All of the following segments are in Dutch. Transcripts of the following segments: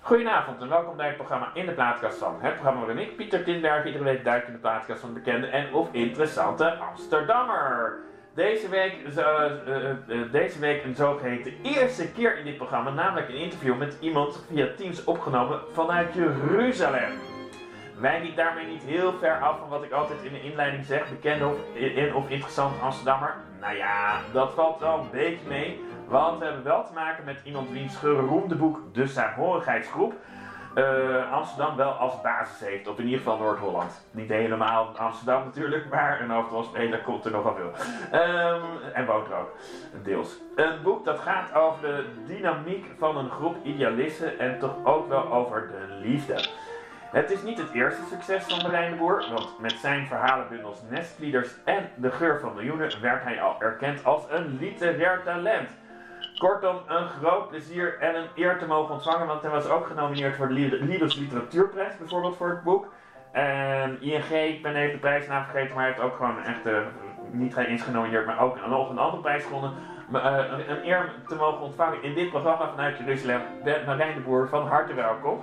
Goedenavond en welkom bij het programma In de Plaatkast van. Het programma waarin ik, Pieter Tinberg, iedere week duik in de plaatkast van de bekende en of interessante Amsterdammer. Deze week, eh, eh, eh, deze week een zogeheten eerste keer in dit programma, namelijk een interview met iemand via Teams opgenomen vanuit Jeruzalem. Wij niet daarmee niet heel ver af van wat ik altijd in de inleiding zeg, bekende of, in, of interessant Amsterdammer. Nou ja, dat valt wel een beetje mee. Want we hebben wel te maken met iemand wiens geroemde boek De Saamhorigheidsgroep uh, Amsterdam wel als basis heeft. Of in ieder geval Noord-Holland. Niet helemaal Amsterdam natuurlijk, maar een hoofdrolspeler komt er nogal veel. Um, en woont er ook, deels. Een boek dat gaat over de dynamiek van een groep idealisten en toch ook wel over de liefde. Het is niet het eerste succes van Marijn de Boer, want met zijn verhalenbundels Nestlieders en De Geur van Miljoenen werd hij al erkend als een literair talent. Kortom, een groot plezier en een eer te mogen ontvangen, want hij was ook genomineerd voor de Lidus Literatuurprijs, bijvoorbeeld voor het boek. En ING, ik ben even de prijsnaam vergeten, maar hij heeft ook gewoon echt, uh, niet eens genomineerd, maar ook nog een andere prijs gewonnen. Uh, een eer te mogen ontvangen in dit programma vanuit Jeruzalem. Marijn de Boer, van harte welkom.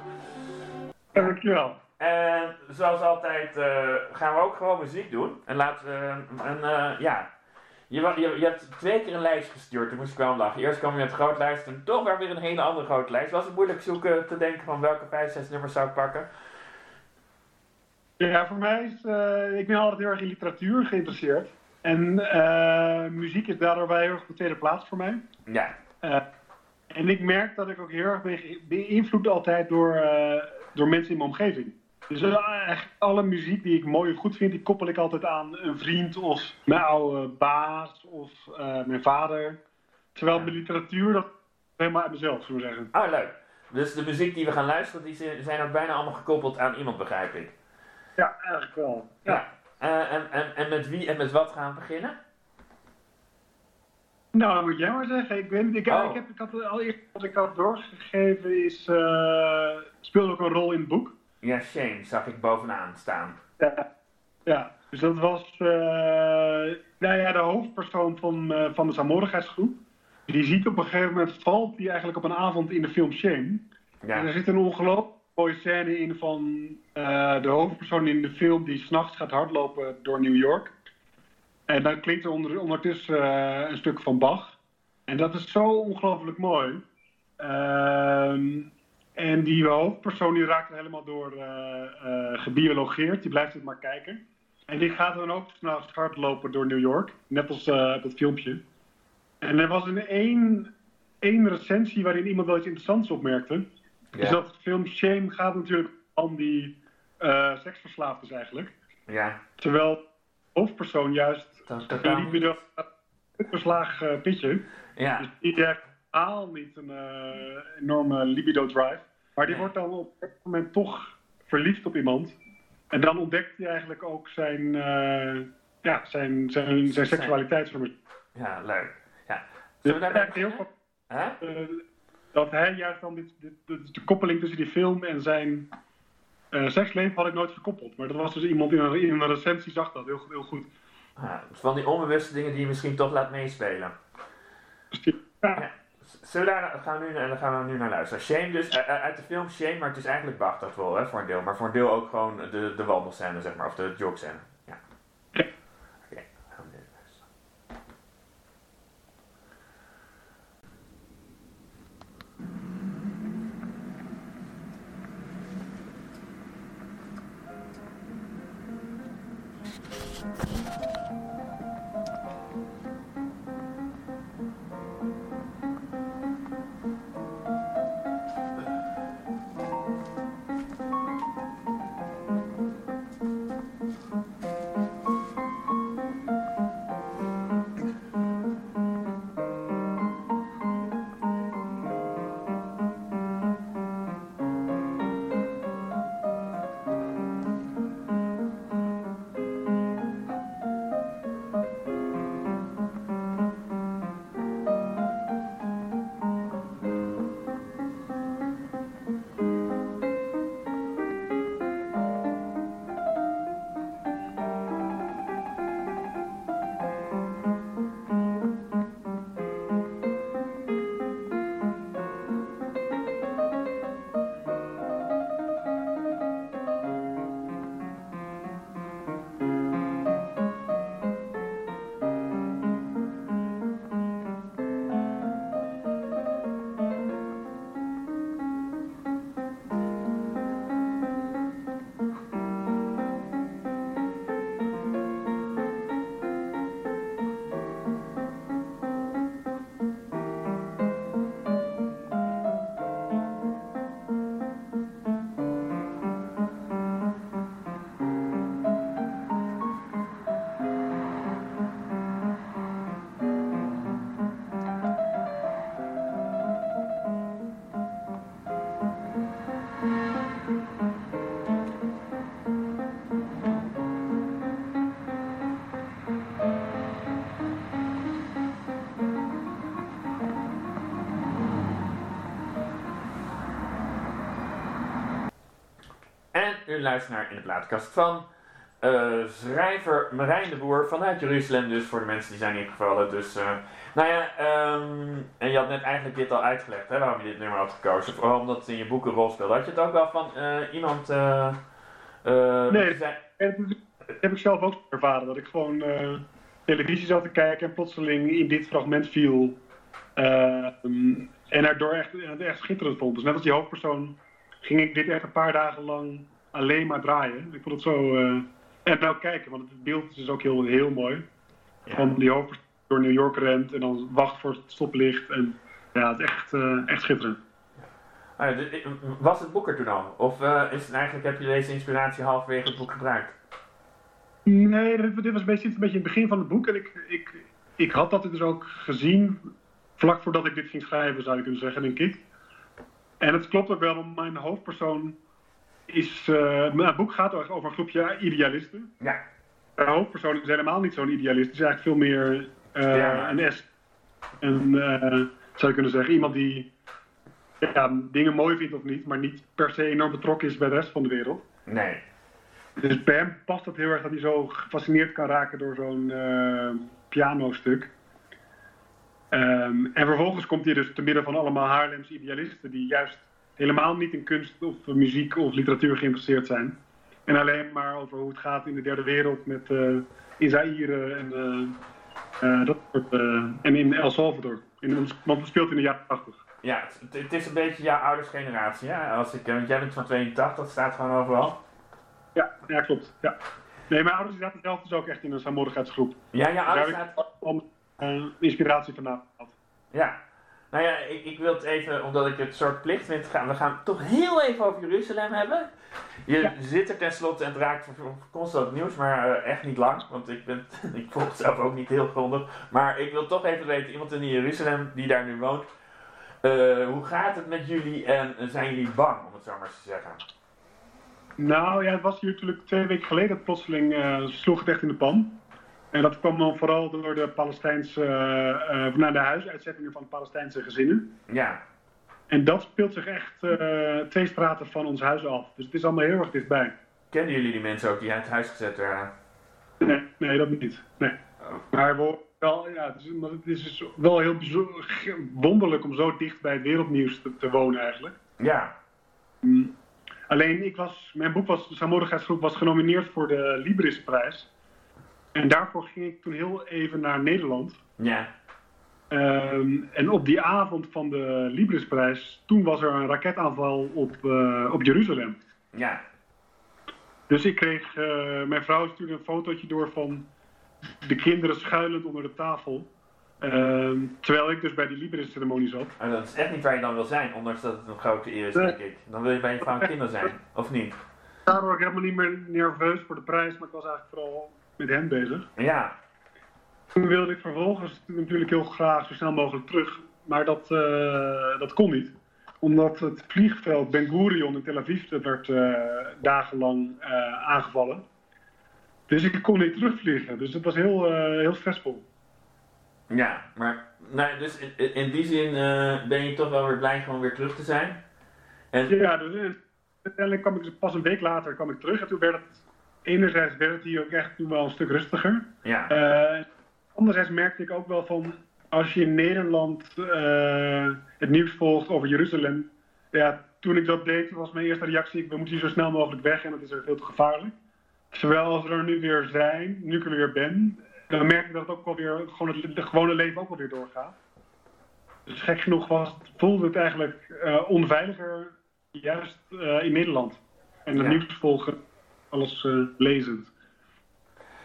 Dankjewel. En zoals altijd uh, gaan we ook gewoon muziek doen. En laten we een, ja, je, je, je, hebt twee keer een lijst gestuurd, toen moest ik wel lachen. Eerst kwam je met een groot lijst en toch weer een hele andere grote lijst. Was het moeilijk zoeken te denken van welke vijf, zes nummers zou ik pakken? Ja, voor mij is, uh, ik ben altijd heel erg in literatuur geïnteresseerd. En uh, muziek is daardoor wel heel erg de tweede plaats voor mij. Ja. Uh, en ik merk dat ik ook heel erg ben beïnvloed altijd door, door mensen in mijn omgeving. Dus eigenlijk alle muziek die ik mooi of goed vind, die koppel ik altijd aan een vriend of mijn oude baas of uh, mijn vader. Terwijl de literatuur, dat helemaal uit mezelf, zou ik zeggen. Ah, leuk. Dus de muziek die we gaan luisteren, die zijn ook bijna allemaal gekoppeld aan iemand, begrijp ik. Ja, eigenlijk wel. Ja. ja. Uh, en, en, en met wie en met wat gaan we beginnen? Nou, moet jij maar zeggen. Ik, weet, ik, oh. ik, heb, ik had al eerst wat ik had doorgegeven is, uh, speelde ook een rol in het boek. Ja, Shane zag ik bovenaan staan. Ja, ja. dus dat was uh, nou ja, de hoofdpersoon van, uh, van de saamhorigheidsgroep. Die ziet op een gegeven moment, valt die eigenlijk op een avond in de film Shame. Ja. En er zit een ongelooflijk mooie scène in van uh, de hoofdpersoon in de film die s'nachts gaat hardlopen door New York. En dan klinkt er onder, ondertussen een stuk van Bach. En dat is zo ongelooflijk mooi. Ehm en die hoofdpersoon die raakt helemaal door uh, uh, gebiologeerd. Die blijft het maar kijken. En die gaat dan ook s'nachts hardlopen door New York. Net als uh, dat filmpje. En er was een één, één recensie waarin iemand wel iets interessants opmerkte. Ja. Dus dat film Shame gaat natuurlijk om die seksverslaafd is eigenlijk. Ja. Terwijl de hoofdpersoon juist een libido verslagen pitje. Ja. Dus die totaal niet een enorme libido drive. Maar die wordt dan op dat moment toch verliefd op iemand. En dan ontdekt hij eigenlijk ook zijn, uh, ja, zijn, zijn, zijn seksualiteit. Ja, leuk. Ja. Dus Zullen we daar heel veel, huh? uh, dat hij juist dan dit, dit, dit, de koppeling tussen die film en zijn uh, seksleven had ik nooit gekoppeld. Maar dat was dus iemand in een, in een recensie zag dat heel, heel goed. Ja, van die onbewuste dingen die je misschien toch laat meespelen. Ja. ja. Zullen we daar, gaan we nu, daar gaan we nu naar luisteren. Shame dus, uit de film Shame, maar het is eigenlijk Bach dat wel, hè, voor een deel. Maar voor een deel ook gewoon de, de wandelscène, zeg maar, of de jogscène. Naar In de Plaatkast van uh, schrijver Marijn de Boer vanuit Jeruzalem, dus voor de mensen die zijn ingevallen. Dus, uh, nou ja, um, en je had net eigenlijk dit al uitgelegd, hè, waarom je dit nummer had gekozen. Vooral omdat het in je boek een rol speelt. Had je het ook wel van uh, iemand... nee, zei... dat heb ik zelf ook ervaren. Dat ik gewoon televisie zat te kijken en plotseling in dit fragment viel. Um, en daardoor echt, echt schitterend vond. Dus net als die hoofdpersoon ging ik dit echt een paar dagen lang alleen maar draaien. Ik vond het zo... En nou kijken, want het beeld is dus ook heel, heel mooi. Van die hoofdpersoon door New York rent en dan wacht voor het stoplicht. En ja, het is echt, uh, echt schitterend. Ah, was het boek er toen al? Of uh, is het eigenlijk, heb je deze inspiratie halverwege het boek gebruikt? Nee, dit, dit was een beetje, een beetje het begin van het boek. En ik, ik, ik had dat dus ook gezien vlak voordat ik dit ging schrijven, zou je kunnen zeggen, denk ik. En het klopt ook wel, want mijn hoofdpersoon is, uh, het boek gaat over een groepje idealisten. Ja. De hoofdpersoon is helemaal niet zo'n idealist. Het is eigenlijk veel meer uh, ja. een S. En uh, zou je kunnen zeggen, iemand die ja, dingen mooi vindt of niet, maar niet per se enorm betrokken is bij de rest van de wereld. Nee. Dus bij hem past het heel erg dat hij zo gefascineerd kan raken door zo'n pianostuk. Um, en vervolgens komt hij dus te midden van allemaal Haarlemse idealisten die juist helemaal niet in kunst of muziek of literatuur geïnteresseerd zijn. En alleen maar over hoe het gaat in de derde wereld met uh, in Zaire en, uh, dat soort, en in El Salvador. In, want het speelt in de jaren 80. Ja, het, het, is een beetje jouw ouders generatie. Ja? Als ik, want jij bent van 82, dat staat gewoon overal. Ja, ja klopt. Ja. Nee, mijn ouders zaten zelf dus ook echt in een saamhorigheidsgroep. Ja, jouw ouders zaten... Om inspiratie vandaan had. Ja, nou ja, ik, ik wil het even, omdat ik het soort plicht vind, gaan, we gaan het toch heel even over Jeruzalem hebben. Je zit er tenslotte en het raakt constant nieuws, maar uh, echt niet lang, want ik, ben, ik volg het zelf ook niet heel grondig. Maar ik wil toch even weten, iemand in Jeruzalem die daar nu woont, uh, hoe gaat het met jullie en zijn jullie bang, om het zo maar te zeggen? Nou ja, het was hier natuurlijk twee weken geleden, plotseling uh, sloeg het echt in de pan. En dat kwam dan vooral door de Palestijnse, uh, naar de huisuitzettingen van Palestijnse gezinnen. Ja. En dat speelt zich echt uh, twee straten van ons huis af. Dus het is allemaal heel erg dichtbij. Kennen jullie die mensen ook die uit het huis gezet werden? Nee, nee dat niet. Nee. Oh. Maar wel, ja, het, is, het is dus wel heel wonderlijk om zo dicht bij het wereldnieuws te, te wonen eigenlijk. Ja. Mm. Alleen, ik was, mijn boek was, Saamhorigheidsgroep was genomineerd voor de Librisprijs. En daarvoor ging ik toen heel even naar Nederland. Ja. Um, en op die avond van de Librisprijs, toen was er een raketaanval op, uh, op Jeruzalem. Ja. Dus ik kreeg, uh, mijn vrouw stuurde een fotootje door van de kinderen schuilend onder de tafel. Um, terwijl ik dus bij die Libris-ceremonie zat. Maar dat is echt niet waar je dan wil zijn, ondanks dat het een grote eer is, denk ik. Dan wil je bij je vrouw en kinderen zijn, of niet? Daardoor was ik helemaal niet meer nerveus voor de prijs, maar ik was eigenlijk vooral met hen bezig. Ja. Toen wilde ik vervolgens natuurlijk heel graag zo snel mogelijk terug, maar dat, uh, dat kon niet. Omdat het vliegveld Ben Gurion in Tel Aviv werd uh, dagenlang uh, aangevallen. Dus ik kon niet terugvliegen. Dus het was heel, heel stressvol. Ja, maar nou, dus in, in die zin ben je toch wel weer blij gewoon weer terug te zijn? En... Ja, dus uiteindelijk kwam ik pas een week later kwam ik terug en toen werd het enerzijds werd het hier ook echt toen wel een stuk rustiger. Ja. Uh, anderzijds merkte ik ook wel van, als je in Nederland uh, het nieuws volgt over Jeruzalem, ja, toen ik dat deed, was mijn eerste reactie, we moeten hier zo snel mogelijk weg en dat is veel te gevaarlijk. Terwijl als we er nu weer zijn, nu ik er weer ben, dan merk ik dat het ook wel weer, gewoon het, het gewone leven ook wel weer doorgaat. Dus gek genoeg was, voelde het eigenlijk uh, onveiliger, juist in Nederland. En het ja. nieuws volgen alles uh, lezend.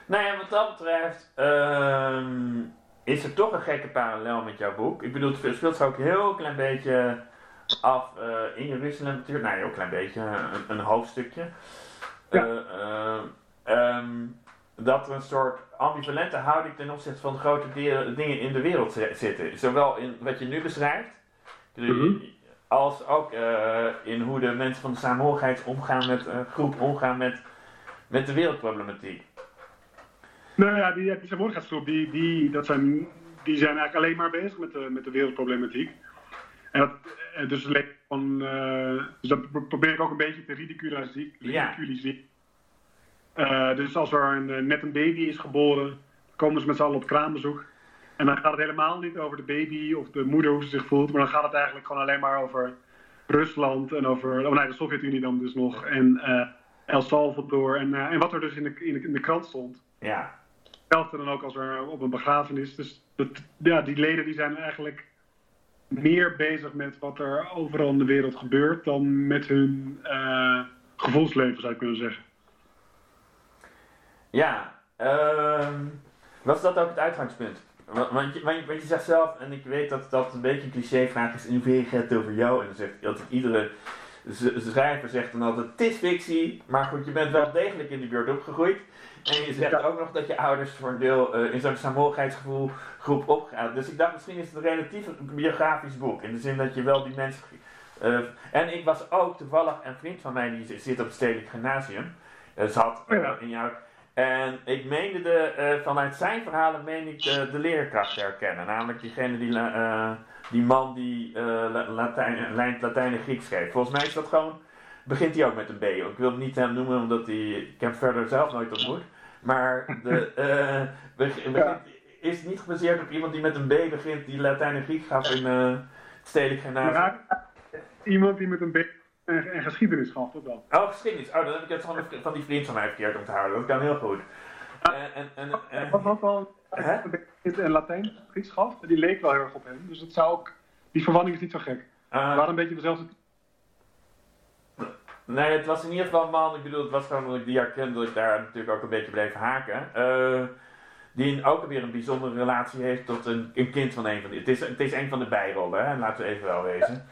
Nou ja, wat dat betreft uh, is er toch een gekke parallel met jouw boek. Ik bedoel, het speelt zich ook een heel klein beetje af uh, in Jeruzalem natuurlijk. Nou, een heel klein beetje, een, een hoofdstukje. Ja. Um, dat er een soort ambivalente houding ten opzichte van grote dingen in de wereld zitten. Zowel in wat je nu beschrijft, mm -hmm. als ook in hoe de mensen van de samenhorigheid omgaan met groep, omgaan met met de wereldproblematiek? Nou ja, die, Samorgasgroep, die, die, dat zijn, die zijn eigenlijk alleen maar bezig met de, met de wereldproblematiek. En, dat, dus, van, dus dat probeer ik ook een beetje te ridiculiseren. Ja. dus als er een, net een baby is geboren, komen ze met z'n allen op kraambezoek. En dan gaat het helemaal niet over de baby of de moeder hoe ze zich voelt, maar dan gaat het eigenlijk gewoon alleen maar over Rusland en over oh nee, de Sovjet-Unie dan dus nog en uh, El Salvador en, uh, en wat er dus in de, in de, in de krant stond. Ja. Hetzelfde dan ook als er op een begrafenis. Dus dat, ja, die leden die zijn eigenlijk meer bezig met wat er overal in de wereld gebeurt dan met hun uh, gevoelsleven zou ik kunnen zeggen. Ja, uh, was dat ook het uitgangspunt? Want, want, je, want, je, zegt zelf, en ik weet dat dat een beetje een clichévraag is, in hoeverre gaat het over jou? En dan zegt altijd iedere schrijver zegt dan altijd, het is fictie, maar goed, je bent wel degelijk in die buurt opgegroeid. En je zegt ook nog dat je ouders voor een deel uh, in zo'n saamhorigheidsgevoel groep opgaan. Dus ik dacht, misschien is het een relatief biografisch boek. In de zin dat je wel die mensen... Uh, en ik was ook toevallig een vriend van mij, die zit op het Stedelijk Gymnasium. Uh, zat in jouw en ik meende de, vanuit zijn verhalen meen ik de, de leerkracht herkennen. Namelijk diegene die, die man die uh, Latijn, Latijn en Grieks schreef. Volgens mij is dat gewoon, begint hij ook met een B. Ik wil het niet hem noemen omdat hij, ik heb verder zelf nooit ontmoet. Maar de, begint, ja. is niet gebaseerd op iemand die met een B begint die Latijn en Grieks gaf in het stedelijk gymnasium. Iemand die met een B en, en geschiedenis gaf dat wel. Oh, geschiedenis. Oh, dan heb ik het van, van die vriend van mij verkeerd onthouden. Dat kan heel goed. En, en, en, en, Wat in Latijn Grieks gaf, die leek wel heel erg op hem. Dus het zou ook, die verwarring is niet zo gek. Uh, waren een beetje dezelfde... Nee, het was in ieder geval een man, ik bedoel, het was gewoon dat ik die herkende, dat ik daar natuurlijk ook een beetje bleef haken. Uh, die ook weer een bijzondere relatie heeft tot een, een kind van een van die. Het is, het is een van de bijrollen, hè? laten we even wel wezen.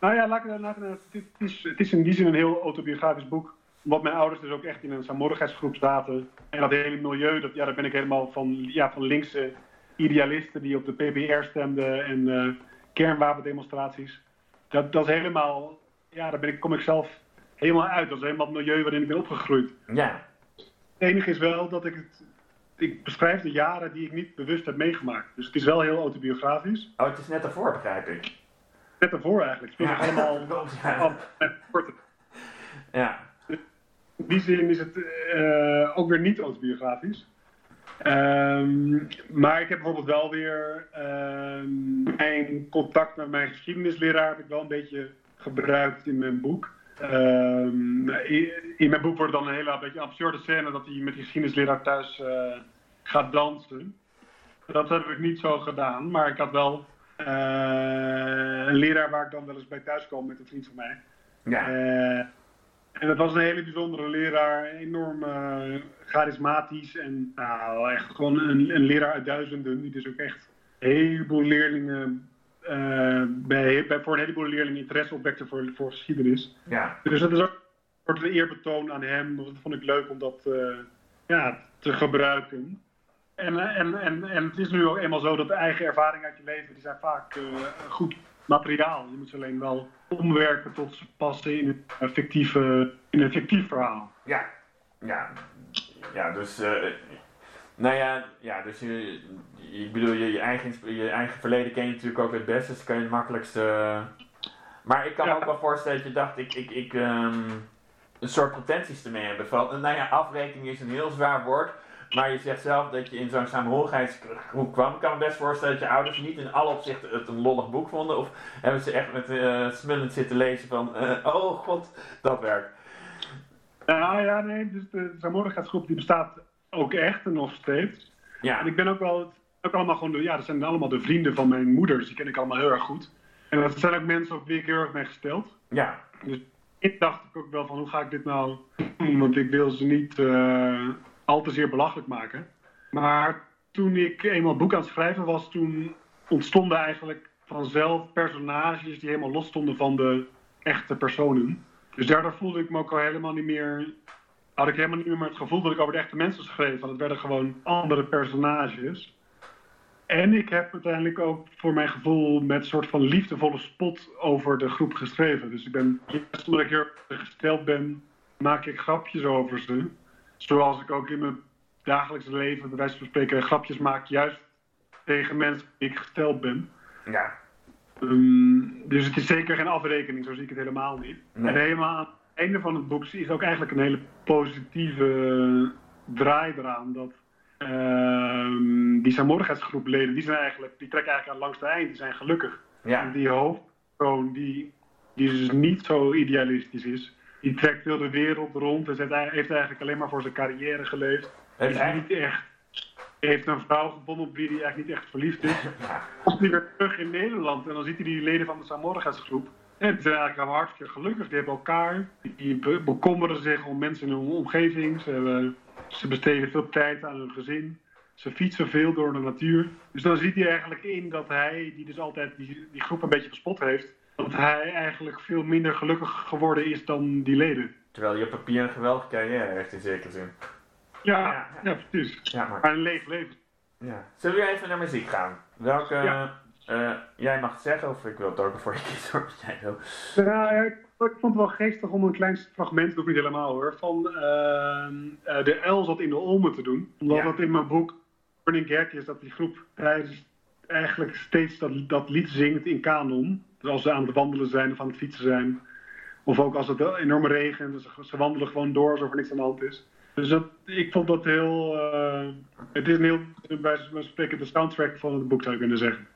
Nou ja, laat, laat, het, is, het is in die zin een heel autobiografisch boek. Omdat mijn ouders dus ook echt in een saamhorigheidsgroep zaten. En dat hele milieu, dat, ja, daar ben ik helemaal van, ja, van linkse idealisten die op de PBR stemden en uh, kernwapendemonstraties. Dat, dat is helemaal, ja, daar ben ik, kom ik zelf helemaal uit. Dat is helemaal het milieu waarin ik ben opgegroeid. Ja. Het enige is wel dat ik het, ik beschrijf de jaren die ik niet bewust heb meegemaakt. Dus het is wel heel autobiografisch. Oh, het is net daarvoor, begrijp ik net ervoor eigenlijk. Het is allemaal ja. In die zin is het uh, ook weer niet autobiografisch. Um, maar ik heb bijvoorbeeld wel weer um, mijn contact met mijn geschiedenisleraar heb ik wel een beetje gebruikt in mijn boek. Um, in, mijn boek wordt dan een hele beetje absurde scène dat hij met die geschiedenisleraar thuis uh, gaat dansen. Dat heb ik niet zo gedaan, maar ik had wel uh, een leraar waar ik dan wel eens bij thuis kwam met een vriend van mij. Ja. En dat was een hele bijzondere leraar, enorm uh, charismatisch en nou, echt gewoon een, een, leraar uit duizenden, die dus ook echt een heleboel leerlingen, bij, bij, voor een heleboel leerlingen interesse opwekte voor, voor geschiedenis. Ja. Dus dat is ook een soort eerbetoon aan hem, dat vond ik leuk om dat ja, te gebruiken. En, en, en, en het is nu ook eenmaal zo dat de eigen ervaringen uit je leven, die zijn vaak goed materiaal. Je moet ze alleen wel omwerken tot ze passen in een, fictieve, in een fictief verhaal. Ja, ja. Ja, dus... Uh, nou ja, ja dus je, ik bedoel, je, je, eigen, je eigen verleden ken je natuurlijk ook het beste, dus kan je het makkelijkste... maar ik kan me ook wel voorstellen dat je dacht, ik, ik, ik um, een soort potenties ermee hebben. Van, nou ja, afrekening is een heel zwaar woord, maar je zegt zelf dat je in zo'n saamhorigheidsgroep kwam. Ik kan me best voorstellen dat je ouders niet in alle opzichten het een lollig boek vonden. Of hebben ze echt met uh, smullend zitten lezen van, uh, oh god, dat werkt. Nou ja, nee, dus de saamhorigheidsgroep die bestaat ook echt en nog steeds. Ja. En ik ben ook wel, ook allemaal gewoon, de, ja, dat zijn allemaal de vrienden van mijn moeder. Dus die ken ik allemaal heel erg goed. En dat zijn ook mensen op wie ik heel erg mee gesteld. Ja. Dus ik dacht ook wel van, hoe ga ik dit nou doen? Want ik wil ze niet... Uh, al te zeer belachelijk maken. Maar toen ik eenmaal boek aan het schrijven was, toen ontstonden eigenlijk vanzelf personages die helemaal los stonden van de echte personen. Dus daardoor voelde ik me ook al helemaal niet meer. Had ik helemaal niet meer het gevoel dat ik over de echte mensen schreef. Want het werden gewoon andere personages. En ik heb uiteindelijk ook voor mijn gevoel met een soort van liefdevolle spot over de groep geschreven. Dus ik ben, omdat ik gesteld ben, maak ik grapjes over ze. Zoals ik ook in mijn dagelijkse leven, bij wijze van spreken, grapjes maak, juist tegen mensen die ik gesteld ben. Ja. Ehm, dus het is zeker geen afrekening, zo zie ik het helemaal niet. En helemaal aan het einde van het boek is ook eigenlijk een hele positieve draai eraan. Dat uh, die saamhorigheidsgroepleden, die, zijn eigenlijk, die trekken eigenlijk aan langs de eind, die zijn gelukkig. Ja. En die hoofdpersoon, die, die dus niet zo idealistisch is, die trekt veel de wereld rond en heeft eigenlijk alleen maar voor zijn carrière geleefd. Hij is niet echt heeft een vrouw gevonden op wie hij eigenlijk niet echt verliefd is. Komt hij weer terug in Nederland en dan ziet hij die leden van de Samorgasgroep. En ze zijn eigenlijk hartstikke gelukkig. Die hebben elkaar. Die bekommeren zich om mensen in hun omgeving. Ze, hebben, ze besteden veel tijd aan hun gezin. Ze fietsen veel door de natuur. Dus dan ziet hij eigenlijk in dat hij, die dus altijd die, die groep een beetje gespot heeft, dat hij eigenlijk veel minder gelukkig geworden is dan die leden. Terwijl je op papier een geweldige carrière heeft in zekere zin. Ja, ja, precies. Ja, maar... een leeg leven. Ja. Zullen we even naar muziek gaan? Welke, uh, jij mag het zeggen, of ik wil het ook voor je kiezen, hoor, jij wil. Ja, ik, vond het wel geestig om een klein fragment, doe ik niet helemaal hoor, van uh, de El zat in de Olmen te doen. Omdat dat in mijn boek Burning Gerk is, dat die groep eigenlijk steeds dat, dat lied zingt in kanon. Dus als ze aan het wandelen zijn of aan het fietsen zijn. Of ook als het enorm regent, ze, ze wandelen gewoon door alsof er niks aan de hand is. Dus ik vond dat heel. Uh, het is een heel. bij spreken de soundtrack van het boek zou je kunnen zeggen.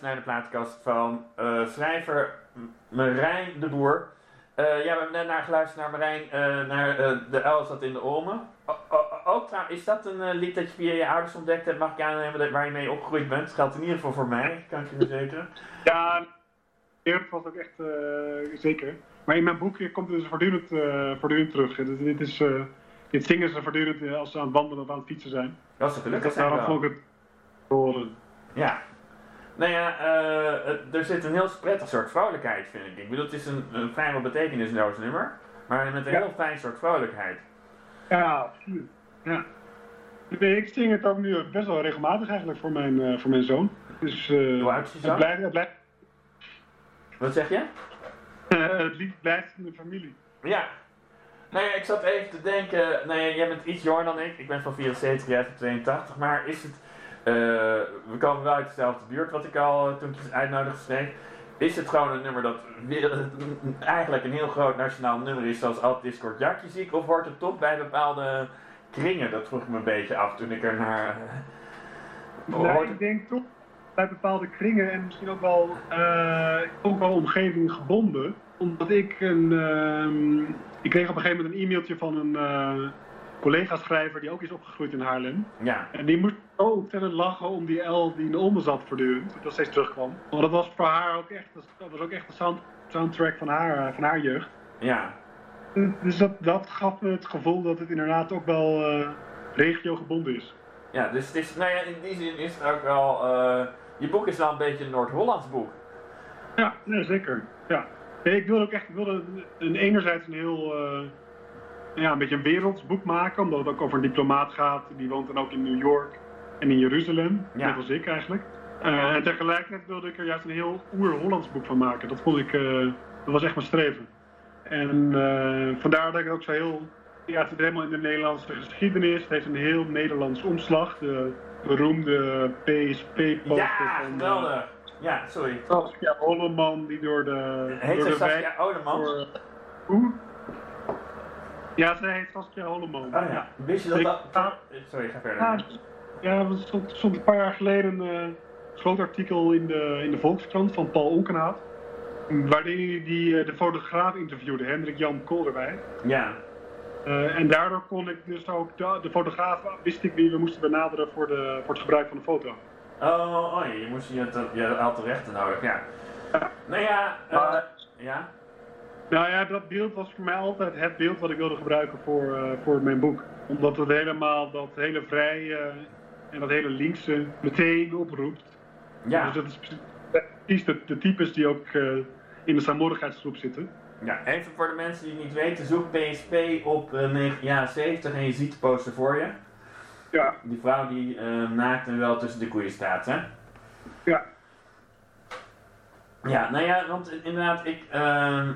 Naar de plaatkast van uh, schrijver Marijn de Boer. Uh, ja, we hebben net naar geluisterd naar Marijn, uh, naar De El zat in de Olmen. ook is dat een lied dat je via je ouders ontdekt hebt, mag ik aannemen, waar je mee opgegroeid bent? Dat geldt in ieder geval voor mij, kan ik je verzekeren. Ja, eerlijk was ook echt zeker. Maar in mijn boekje komt het dus voortdurend, voortdurend terug. Dit, dit, is, dit zingen ze voortdurend als ze aan het wandelen of aan het fietsen zijn. Dat is gelukkig. Dat daarom vond ik het horen. Ja, nou ja, uh, er zit een heel prettig soort vrolijkheid, vind ik. Ik bedoel, het is een, een vrijwel betekenisloos nummer, maar met een heel fijn soort vrolijkheid. Ja, absoluut. Ja. Ik zing het ook nu best wel regelmatig eigenlijk voor mijn, uh, voor mijn zoon. Dus, uh, Hoe oud is je? Blijft, blijft... Wat zeg je? het liefst blijft in de familie. Ja. Nou ja, ik zat even te denken, nou ja, jij bent iets jonger dan ik, ik ben van 74, jij van 82, maar is het, we komen wel uit dezelfde buurt wat ik al toen ik het uitnodigde schreef, is het gewoon een nummer dat eigenlijk een heel groot nationaal nummer is, zoals Alt Discord Jakje ziek, of wordt het toch bij bepaalde kringen? Dat vroeg ik me een beetje af toen ik er naar. Uh, ik denk toch bij bepaalde kringen en misschien ook wel, uh, ook wel omgeving gebonden. Omdat ik een. Uh, ik kreeg op een gegeven moment een e-mailtje van een collega-schrijver die ook is opgegroeid in Haarlem. Ja. En die moest zo ontzettend lachen om die L die in de onder zat voortdurend, dat steeds terugkwam. Want dat was voor haar ook echt, dat was ook echt de sound, soundtrack van haar, van haar jeugd. Ja. Dus dat, dat gaf me het gevoel dat het inderdaad ook wel uh, regiogebonden is. Ja, dus het is, nou ja, in die zin is het ook wel, uh, je boek is wel een beetje een Noord-Hollands boek. Ja, nee, zeker. Ja. Nee, ik wilde ook echt, ik wilde een, enerzijds een heel, uh, ja, een beetje een werelds boek maken, omdat het ook over een diplomaat gaat, die woont dan ook in New York en in Jeruzalem, ja. net als ik eigenlijk. Uh, en tegelijkertijd wilde ik er juist een heel oer-Hollands boek van maken. Dat vond ik, uh, dat was echt mijn streven. En uh, vandaar dat ik ook zo heel, ja, het zit helemaal in de Nederlandse geschiedenis. Het heeft een heel Nederlands omslag. De beroemde PSP-poster ja, van... geweldig. Ja, sorry. Saskia Holleman die door de... Heet door de Saskia Holleman? Door, hoe? Ja, zij heet Saskia Holleman. Oh ja, wist je dat dat... Sorry, ga verder. Ja, ja er stond, stond een paar jaar geleden een groot artikel in de, in de Volkskrant van Paul Onkenhaat. Waarin hij die, de fotograaf interviewde, Hendrik Jan Kolderwij. Ja. Uh, en daardoor kon ik dus ook, de, de, fotograaf wist ik wie we moesten benaderen voor, de, voor het gebruik van de foto. Oh, oh je, moest je, je had de rechten nodig, ja. ja. Nou ja, uh, maar, ja. Nou ja, dat beeld was voor mij altijd het beeld wat ik wilde gebruiken voor, uh, voor mijn boek. Omdat het helemaal dat hele vrije en dat hele linkse meteen oproept. Ja. Dus dat is precies de, de types die ook in de saamhorigheidsgroep zitten. Ja, even voor de mensen die het niet weten, zoek PSP op uh, jaren 70 en je ziet de poster voor je. Ja. Die vrouw die uh, naakt en wel tussen de koeien staat, hè? Ja. Ja, nou ja, want inderdaad, ik, uh,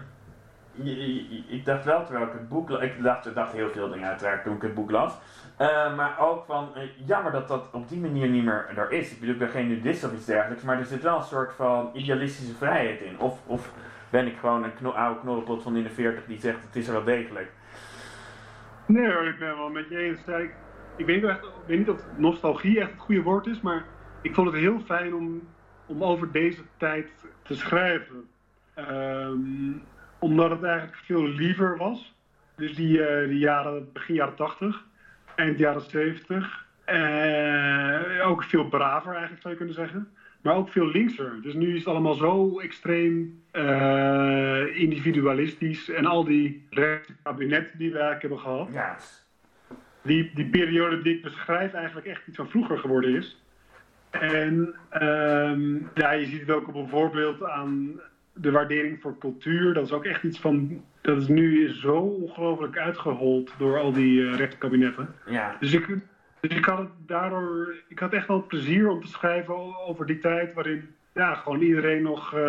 ik dacht wel terwijl ik het boek ik dacht, ik dacht heel veel dingen uiteraard toen ik het boek las. Uh, maar ook van, jammer dat dat op die manier niet meer er is. Ik bedoel, ik ben geen nudist of iets dergelijks, maar er zit wel een soort van idealistische vrijheid in. Of, of ben ik gewoon een oude knorrelpot van in de 40 die zegt het is er wel degelijk. Nee hoor, ik ben wel met je eens. Ik, weet, echt, niet of nostalgie echt het goede woord is, maar ik vond het heel fijn om, om over deze tijd te schrijven. Um, omdat het eigenlijk veel liever was. Dus die, uh, die jaren, begin jaren 80, eind jaren 70. Uh, ook veel braver eigenlijk zou je kunnen zeggen maar ook veel linkser. Dus nu is het allemaal zo extreem uh, individualistisch. En al die kabinetten die we eigenlijk hebben gehad. Ja. Die, die periode die ik beschrijf eigenlijk echt iets van vroeger geworden is. En um, ja, je ziet het ook op een voorbeeld aan de waardering voor cultuur. Dat is ook echt iets van. Dat is nu zo ongelooflijk uitgehold door al die uh, rechterkabinetten. Ja. Dus ik, dus ik had het daardoor, ik had echt wel plezier om te schrijven over die tijd waarin ja, gewoon iedereen nog, uh,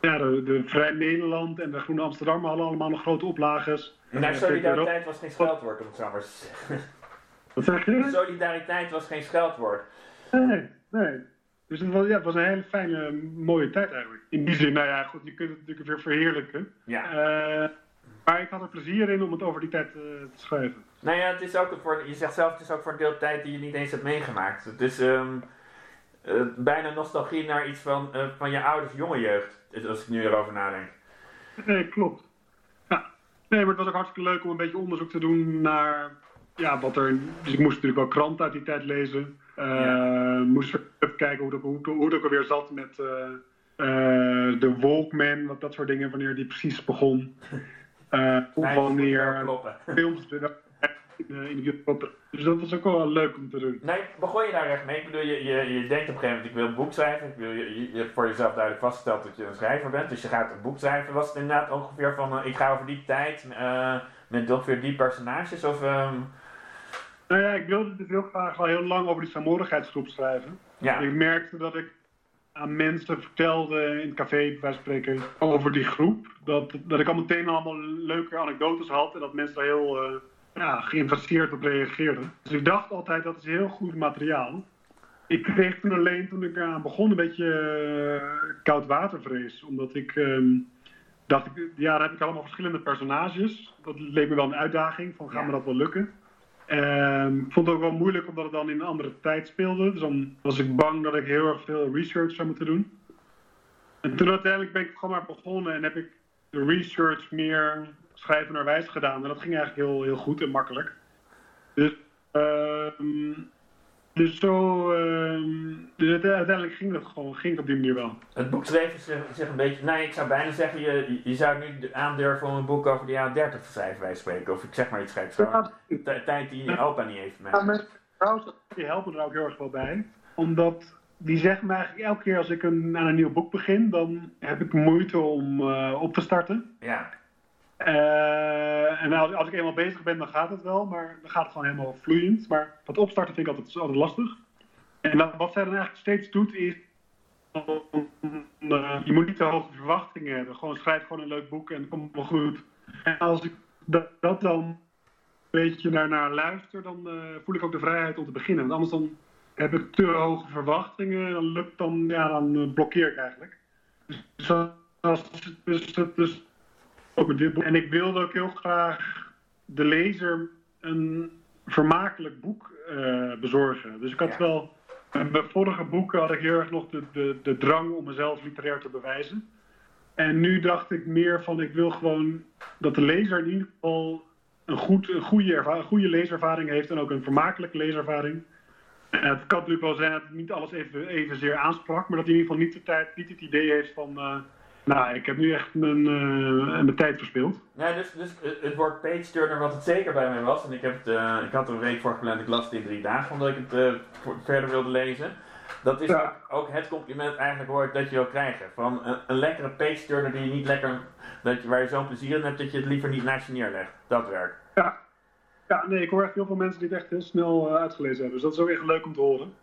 ja, de, de Vrij Nederland en de Groene Amsterdam hadden allemaal nog grote oplages. Maar solidariteit was geen scheldwoord, om het zo maar te zeggen. Wat zeg je? Solidariteit was geen scheldwoord. Nee, nee. Dus het was, ja, het was een hele fijne, mooie tijd eigenlijk. In die zin, nou ja, goed, je kunt het natuurlijk weer verheerlijken. Ja. Uh, maar ik had er plezier in om het over die tijd uh, te schrijven. Nou ja, het is ook voor, je zegt zelf, het is ook voor een deel tijd die je niet eens hebt meegemaakt. Het is um, uh, bijna nostalgie naar iets van, van je ouders jonge jeugd, als ik nu erover nadenk. Nee, klopt. Ja. Nee, maar het was ook hartstikke leuk om een beetje onderzoek te doen naar ja, wat er... Dus ik moest natuurlijk wel kranten uit die tijd lezen. Ja. Moest even kijken hoe het, hoe, hoe ook alweer zat met de Walkman, wat dat soort dingen, wanneer die precies begon. Of wanneer films in de YouTube. Dus dat was ook wel leuk om te doen. Nee, begon je daar echt mee? Ik bedoel, je, je, je denkt op een gegeven moment, ik wil een boek schrijven. Ik wil, je, je hebt voor jezelf duidelijk vastgesteld dat je een schrijver bent. Dus je gaat een boek schrijven. Was het inderdaad ongeveer van, uh, ik ga over die tijd uh, met ongeveer die personages? Of, um... Nou ja, ik wilde dus heel graag al heel lang over die saamhorigheidsgroep schrijven. Ja. Ik merkte dat ik aan mensen vertelde in het café, bij spreken, over die groep. Dat, dat ik al meteen allemaal leuke anekdotes had en dat mensen daar heel uh, ja, geïnteresseerd op reageerden. Dus ik dacht altijd, dat is heel goed materiaal. Ik kreeg toen alleen, toen ik aan begon, een beetje uh, koud watervrees. Omdat ik ehm, dacht, ik, ja, dan heb ik allemaal verschillende personages. Dat leek me wel een uitdaging, van gaan we dat wel lukken? Um, ik vond het ook wel moeilijk omdat het dan in een andere tijd speelde. Dus dan was ik bang dat ik heel erg veel research zou moeten doen. En toen uiteindelijk ben ik gewoon maar begonnen en heb ik de research meer schrijven naar wijs gedaan. En dat ging eigenlijk heel, heel goed en makkelijk. Dus uh, dus zo, uh, dus uiteindelijk ging dat gewoon, ging op die manier wel. Het boek schreef zich, een beetje, nee, ik zou bijna zeggen, je, je zou nu aandurven om een boek over de jaren 30 te schrijven, wij spreken. Of ik zeg maar iets geks. De tijd die je opa niet heeft. Ja, mijn vrouw, die helpen er ook heel erg wel bij. Omdat die zegt me eigenlijk elke keer als ik een, aan een nieuw boek begin, dan heb ik moeite om uh, op te starten. Ja. Uh, en als, als, ik eenmaal bezig ben, dan gaat het wel, maar dan gaat het gewoon helemaal vloeiend. Maar dat opstarten vind ik altijd, altijd lastig. En wat zij dan eigenlijk steeds doet, is. Uh, je moet niet te hoge verwachtingen hebben. Gewoon schrijf gewoon een leuk boek en het komt wel goed. En als ik dat, dan een beetje naar, naar luister, dan uh, voel ik ook de vrijheid om te beginnen. Want anders dan heb ik te hoge verwachtingen, dan lukt dan, ja, dan blokkeer ik eigenlijk. Dus, dus, dus en ik wilde ook heel graag de lezer een vermakelijk boek uh, bezorgen. Dus ik had wel. In mijn vorige boeken had ik heel erg nog de, de, de drang om mezelf literair te bewijzen. En nu dacht ik meer van: ik wil gewoon dat de lezer in ieder geval een, goed, een goede, goede leeservaring heeft en ook een vermakelijke leeservaring. En het kan natuurlijk wel zijn dat niet alles even, evenzeer aansprak, maar dat hij in ieder geval niet, de tijd, niet het idee heeft van. Uh, nou, ik heb nu echt mijn, uh, mijn tijd verspeeld. Ja, dus, dus het woord page turner, wat het zeker bij mij was, en ik, heb het, uh, ik had er een week voor gepland, ik las het in drie dagen omdat ik het uh, verder wilde lezen. Dat is ja. ook, het compliment eigenlijk hoort dat je wil krijgen. Van een, een lekkere page turner die je niet lekker, dat je, waar je zo'n plezier in hebt dat je het liever niet naast je neerlegt. Dat werkt. Ja. ja, nee, ik hoor echt heel veel mensen die het echt heel snel uitgelezen hebben. Dus dat is ook echt leuk om te horen.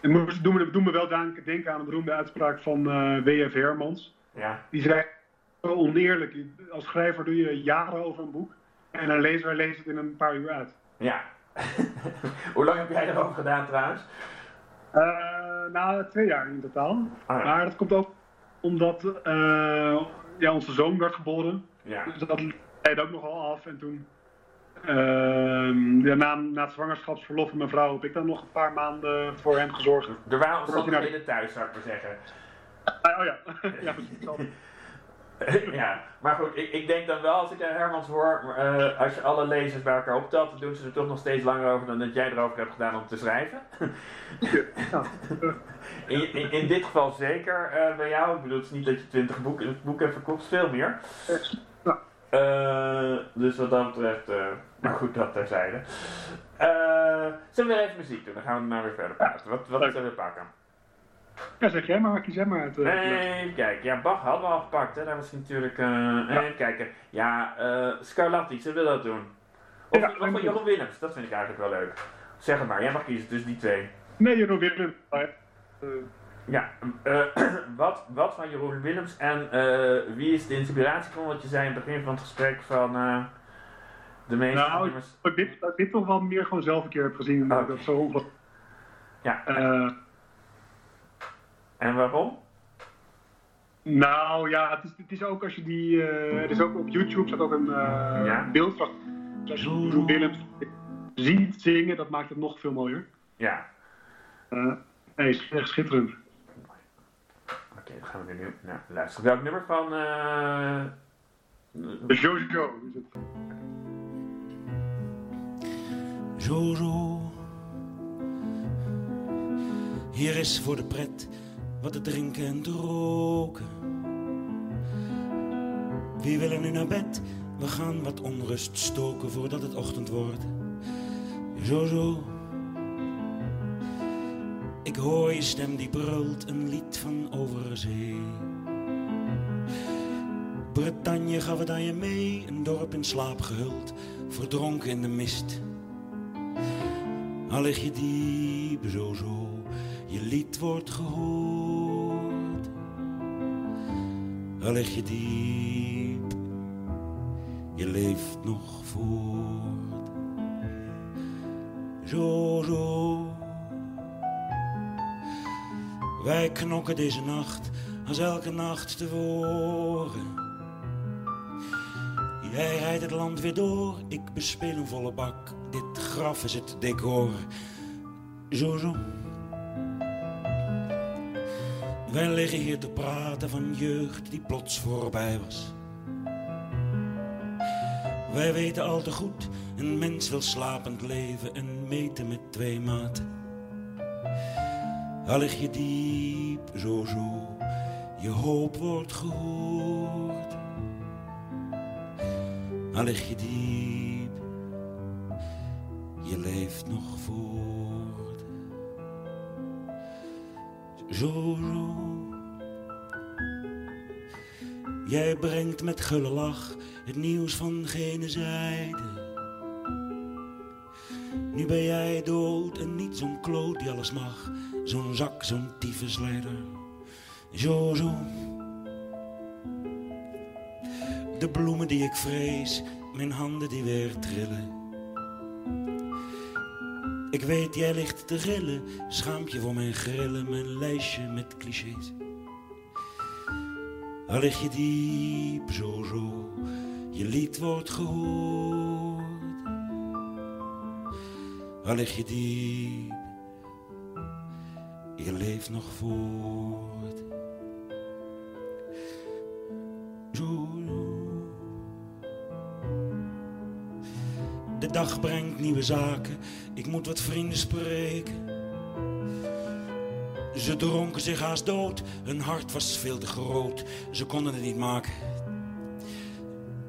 En doen, me, doen me wel denken aan een beroemde uitspraak van W.F. Hermans. Ja. Die zei, zo oneerlijk. Als schrijver doe je jaren over een boek. En een lezer leest het in een paar uur uit. Ja. Hoe lang heb jij erover gedaan trouwens? Uh, nou, twee jaar in totaal. Ah, maar dat komt ook omdat uh, ja, onze zoon werd geboren. Ja. Dus dat leidde ook nogal af. En toen, uh, ja, na, na het zwangerschapsverlof van mijn vrouw, heb ik dan nog een paar maanden voor hem gezorgd. Er waren omstandigheden thuis, zou ik maar zeggen. Ah, oh ja, ja, ja, maar goed, ik, ik denk dan wel als ik Hermans hoor, uh, als je alle lezers bij elkaar optelt, dan doen ze er toch nog steeds langer over dan dat jij erover hebt gedaan om te schrijven. in, in, in, dit geval zeker uh, bij jou. Ik bedoel, het is niet dat je twintig boeken boek hebt verkocht, veel meer. Uh, dus wat dat betreft, maar goed, dat terzijde. zullen we weer even muziek doen? Dan gaan we maar weer verder praten. Wat, wat zullen we pakken? Ja, zeg jij maar, kies jij maar uit. Uh, even kijken, ja, Bach hadden we al gepakt, hè. Daar was natuurlijk, uh, ja. even kijken. Ja, uh, Scarlatti, zullen we dat doen? Of, ja, of van Jeroen Willems, dat vind ik eigenlijk wel leuk. Zeg het maar, jij mag kiezen tussen die twee. Nee, Jeroen Willems. Ja, wat, wat van Jeroen Willems en wie is de inspiratie van wat je zei in het begin van het gesprek van de meeste nou, nummers? ik dit, dit toch wel meer gewoon zelf een keer heb gezien. Oh. Dat zo... Ja. En waarom? Nou ja, het is, het is ook als je die. Uh, er is ook op YouTube staat ook een uh, ja? beeld van. Als je Willems ziet zingen, dat maakt het nog veel mooier. Ja. Uh, nee, is echt schitterend. Oké, okay, dan gaan we nu naar luisteren. Welk nummer van. Uh... Jojo is het. Jojo. Hier is voor de pret wat te drinken en te roken. Wie wil er nu naar bed? We gaan wat onrust stoken voordat het ochtend wordt. Zo, zo. Ik hoor je stem die brult een lied van overzee. Bretagne gaf het aan je mee, een dorp in slaap gehuld, verdronken in de mist. Al lig je diep, zo, zo, je lied wordt gehoord. Al lig je diep, je leeft nog voort. Zo, zo. Wij knokken deze nacht als elke nacht tevoren. Jij rijdt het land weer door, ik bespeel een volle bak. Dit graf is het decor. Zo, zo. Wij liggen hier te praten van jeugd die plots voorbij was. Wij weten al te goed, een mens wil slapend leven en meten met twee maten. Al lig je diep, zo zo, je hoop wordt gehoord. Al lig je diep, je leeft nog voort. Zo. Jij brengt met gulle lach het nieuws van gene zijde. Nu ben jij dood en niet zo'n kloot die alles mag. Zo'n zak, zo'n tyfusleider. Zo. De bloemen die ik vrees, mijn handen die weer trillen. Ik weet, jij ligt te rillen, schaampje voor mijn grillen, mijn lijstje met clichés. Al lig je diep, zo, zo, je lied wordt gehoord. Al lig je diep, je leeft nog voort. Dag brengt nieuwe zaken, ik moet wat vrienden spreken. Ze dronken zich haast dood, hun hart was veel te groot, ze konden het niet maken.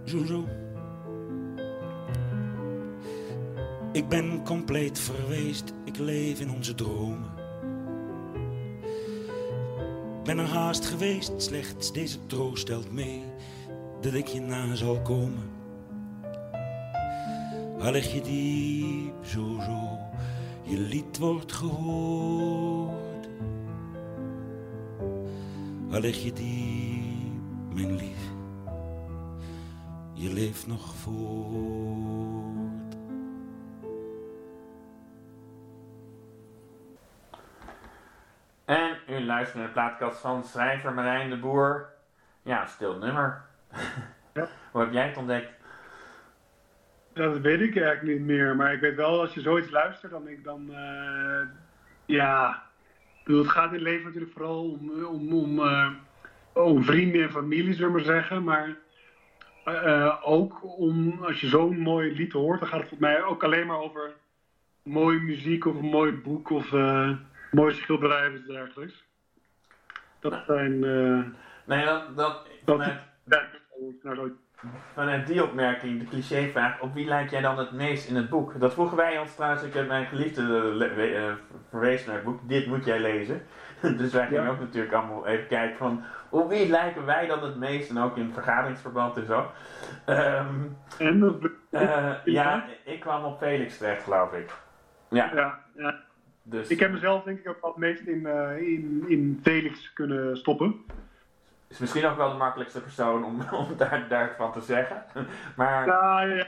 Zo, zo. Ik ben compleet verweest, ik leef in onze dromen. Ben er haast geweest, slechts deze troost stelt mee dat ik je na zal komen. Lig je diep, zo zo, je lied wordt gehoord. Lig je diep, mijn lief, je leeft nog voort. En u luistert naar de plaatkast van schrijver Marijn de Boer. Ja, stil nummer. Ja. Hoe heb jij het ontdekt? Dat weet ik eigenlijk niet meer. Maar ik weet wel, als je zoiets luistert, dan denk ik dan... eh, ja, ik bedoel, het gaat in het leven natuurlijk vooral om, om, om, eh, om vrienden en familie, zullen we maar zeggen. Maar eh, ook om, als je zo'n mooi lied hoort, dan gaat het volgens mij ook alleen maar over mooie muziek of een mooi boek of mooie schilderij of iets dergelijks. Dat zijn... Nee, dat, dat, dat ja, nou, zo- vanuit die opmerking, de clichévraag, op wie lijkt jij dan het meest in het boek? Dat vroegen wij ons trouwens, ik heb mijn geliefde eh, eh, verwezen naar het boek, dit moet jij lezen. dus wij gingen Ja. ook natuurlijk allemaal even kijken van, op wie lijken wij dan het meest? En ook in vergaderingsverband en zo. Ehm, En dat eh, ja, ik kwam op Felix terecht, geloof ik. Ja, ja, ja. dus... Ik heb mezelf denk ik ook het meest in, in, in Felix kunnen stoppen. Is misschien ook wel de makkelijkste persoon om, om daar, daarvan te zeggen. maar Ja, ja.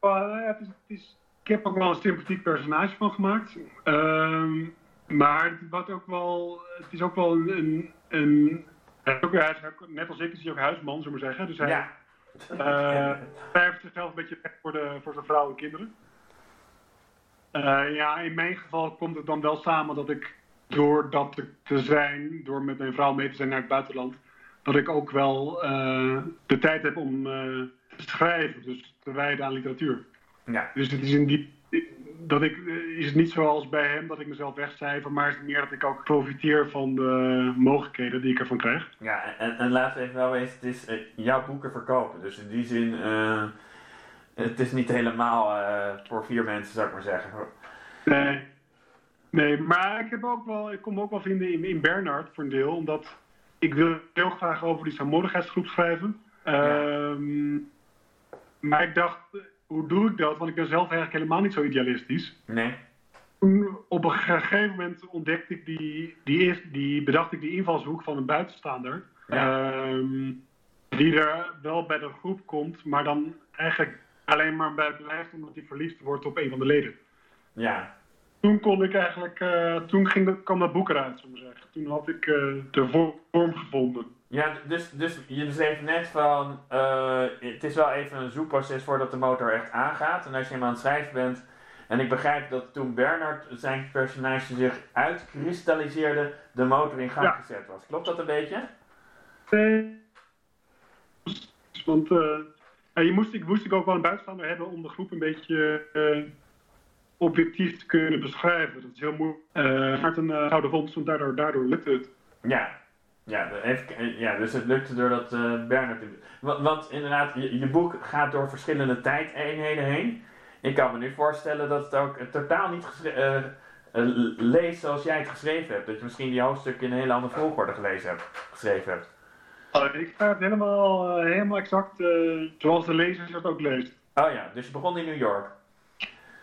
Ja, het is, het is, ik heb ook wel een sympathiek personage van gemaakt. Ehm, maar het, wat ook wel, het is ook wel een... een, hij is ook, hij is ook- net als ik is hij ook huisman, zullen we maar zeggen. Dus hij ja. eh, verft zichzelf een beetje weg voor, de, voor zijn vrouw en kinderen. Eh, ja, in mijn geval komt het dan wel samen dat ik door dat te zijn, door met mijn vrouw mee te zijn naar het buitenland, dat ik ook wel eh, de tijd heb om eh, te schrijven, dus te wijden aan literatuur. ja. Dus het is in die dat ik eh, is het niet zoals bij hem dat ik mezelf wegcijfer, maar is het meer dat ik ook profiteer van de mogelijkheden die ik ervan krijg. Ja, en, en laten we even wel wezen, het is jouw boeken verkopen. Dus in die zin, het is niet helemaal voor vier mensen, zou ik maar zeggen. Nee. Nee, maar ik, heb ook wel, ik kom ook wel vinden in, in Bernard voor een deel, omdat ik wil heel graag over die saamhorigheidsgroep schrijven. Ehm, Maar ik dacht, eh, hoe doe ik dat? Want ik ben zelf eigenlijk helemaal niet zo idealistisch. Nee? Op een gegeven moment ontdekte ik die, die, die bedacht ik die invalshoek van een buitenstaander. Ja. Ehm, die er wel bij de groep komt, maar dan eigenlijk alleen maar bij blijft omdat hij verliefd wordt op een van de leden. Ja. Toen kon ik eigenlijk, uh, toen ging, kwam dat boek eruit, zullen we zeggen. Toen had ik uh, de vorm gevonden. Ja, dus, dus je schreef net van, uh, het is wel even een zoekproces voordat de motor echt aangaat. En als je hem aan het schrijven bent, en ik begrijp dat toen Bernard zijn personage zich uitkristalliseerde, de motor in gang gezet was. Klopt dat een beetje? Nee. Want uh, je moest, ik moest ik ook wel een buitenstaander hebben om de groep een beetje uh, objectief te kunnen beschrijven. Dat is heel moeilijk. Uh, Maarten uh, Gouden Vondst, want daardoor, daardoor lukt het. Ja. Ja, even, ja, dus het lukte doordat uh, Bernard... Want, want inderdaad, je, je, boek gaat door verschillende tijdeenheden heen. Ik kan me nu voorstellen dat het ook totaal niet uh, leest zoals jij het geschreven hebt. Dat je misschien die hoofdstukken in een hele andere volgorde gelezen hebt, geschreven hebt. Oh, ik ga het helemaal, uh, helemaal exact zoals de lezer het ook leest. Oh ja, dus je begon in New York?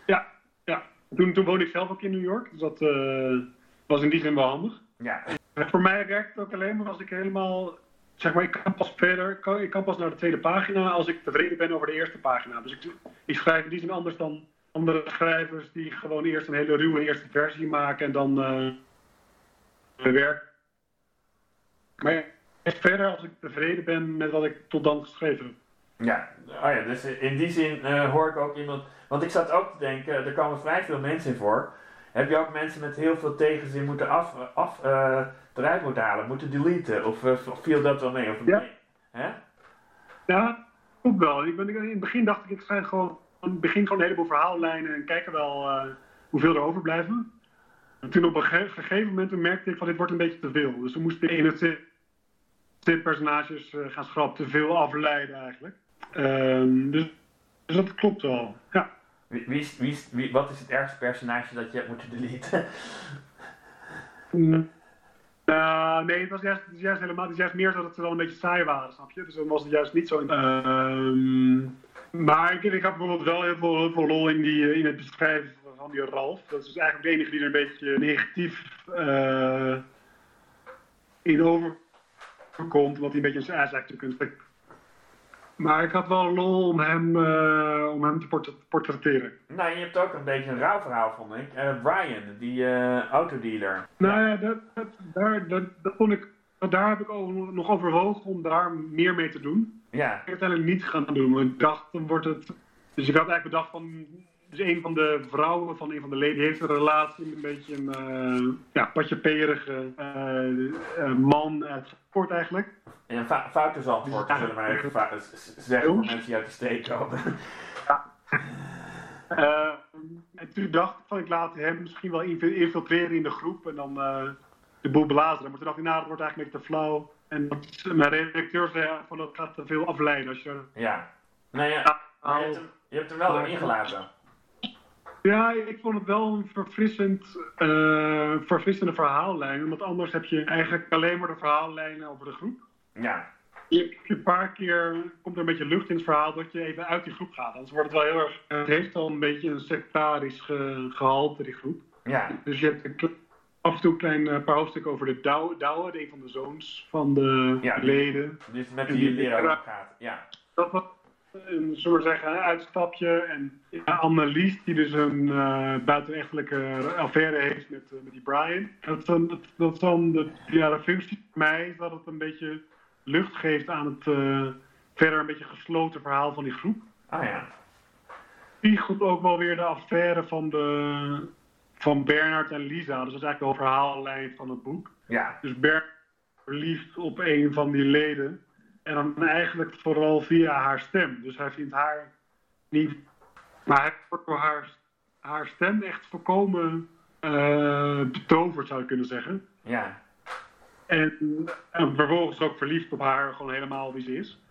Ja, ja. Toen, toen woonde ik zelf ook in New York, dus dat uh, was in die zin wel handig. Ja. Voor mij werkt het ook alleen maar als ik helemaal, zeg maar, ik kan pas verder, ik kan pas naar de tweede pagina als ik tevreden ben over de eerste pagina. Dus ik, ik schrijf in die zin anders dan andere schrijvers die gewoon eerst een hele ruwe eerste versie maken en dan uh, werk. Maar ja, verder als ik tevreden ben met wat ik tot dan geschreven heb. Ja, oh ja dus in die zin uh, hoor ik ook iemand. Want ik zat ook te denken, er komen vrij veel mensen in voor. Heb je ook mensen met heel veel tegenzin moeten af, af uh, eruit moeten halen, moeten deleten? Of, uh, viel dat wel mee? Of ja. Hè? Ja, ook wel. Ik ben, in het begin dacht ik, ik schrijf gewoon, begin gewoon een heleboel verhaallijnen en kijken wel uh, hoeveel er overblijven. En toen op een gegeven moment merkte ik van dit wordt een beetje te veel. Dus toen moest ik in het personages uh, gaan schrappen, te veel afleiden eigenlijk. Um, dus, dus, dat klopt wel, ja. Wie, wie, wie, wie, wat is het ergste personage dat je hebt moeten deleten? Mm. Uh, nee, het was juist, juist helemaal, het is juist meer dat het wel een beetje saai waren, snap je? Dus dan was het juist niet zo. Uh, maar ik, ik had bijvoorbeeld wel heel veel, heel veel lol in, die, in het beschrijven van die Ralf. Dat is dus eigenlijk de enige die er een beetje negatief uh, in over komt, wat hij een beetje een ass kunt. Maar ik had wel lol om hem, uh, om hem te port portretteren. Nou, je hebt ook een beetje een rauw verhaal, vond ik. Uh, Brian, die uh, autodealer. Nou ja, dat, dat, daar, dat, dat vond ik, daar heb ik ook nog overwogen om daar meer mee te doen. Ja. Ik heb uiteindelijk niet gaan doen. Ik dacht, dan wordt het... Dus ik had eigenlijk bedacht van... Dus een van de vrouwen van een van de leden heeft een relatie met een beetje een uh, ja, patjeperige uh, man uit sport eigenlijk. Ja, een foute zandvoort, dus, zullen even zeggen voor mensen die uit de steek komen. Ja. En toen dacht ik van ik laat hem misschien wel infiltreren in de groep en dan de boel belazeren. Maar toen dacht ik, nou dat wordt eigenlijk een beetje te flauw. En mijn redacteur zei van dat gaat te veel afleiden. Als je... Ja, nou ja, je, hebt hem, je hebt hem wel erin gelaten. Ja, ik vond het wel een verfrissend, uh, verfrissende verhaallijn. Want anders heb je eigenlijk alleen maar de verhaallijnen over de groep. Ja. Je, een paar keer komt er een beetje lucht in het verhaal dat je even uit die groep gaat. Anders wordt het wel heel erg. Het heeft al een beetje een sectarisch ge, gehalte, die groep. Ja. Dus je hebt af en toe een klein uh, paar hoofdstukken over de Douwe, Douwe, een van de zoons van de ja, leden. Dus met wie je leraar gaat. Ja. Dat was een, zullen zeggen, uitstapje. En ja, Annelies, die dus een uh, buitenechtelijke affaire heeft met, uh, met die Brian. Dat, dat, dat dan de, ja, de functie voor mij is dat het een beetje lucht geeft aan het uh, verder een beetje gesloten verhaal van die groep. Ah ja. Die goed ook wel weer de affaire van, de, van Bernard en Lisa. Dus dat is eigenlijk wel verhaallijn van het boek. Ja. Dus Bernard verliefd op een van die leden. En dan eigenlijk vooral via haar stem. Dus hij vindt haar niet. Maar hij wordt door haar, haar stem echt volkomen uh, betoverd, zou je kunnen zeggen. Ja. En, en, vervolgens ook verliefd op haar, gewoon helemaal wie ze is.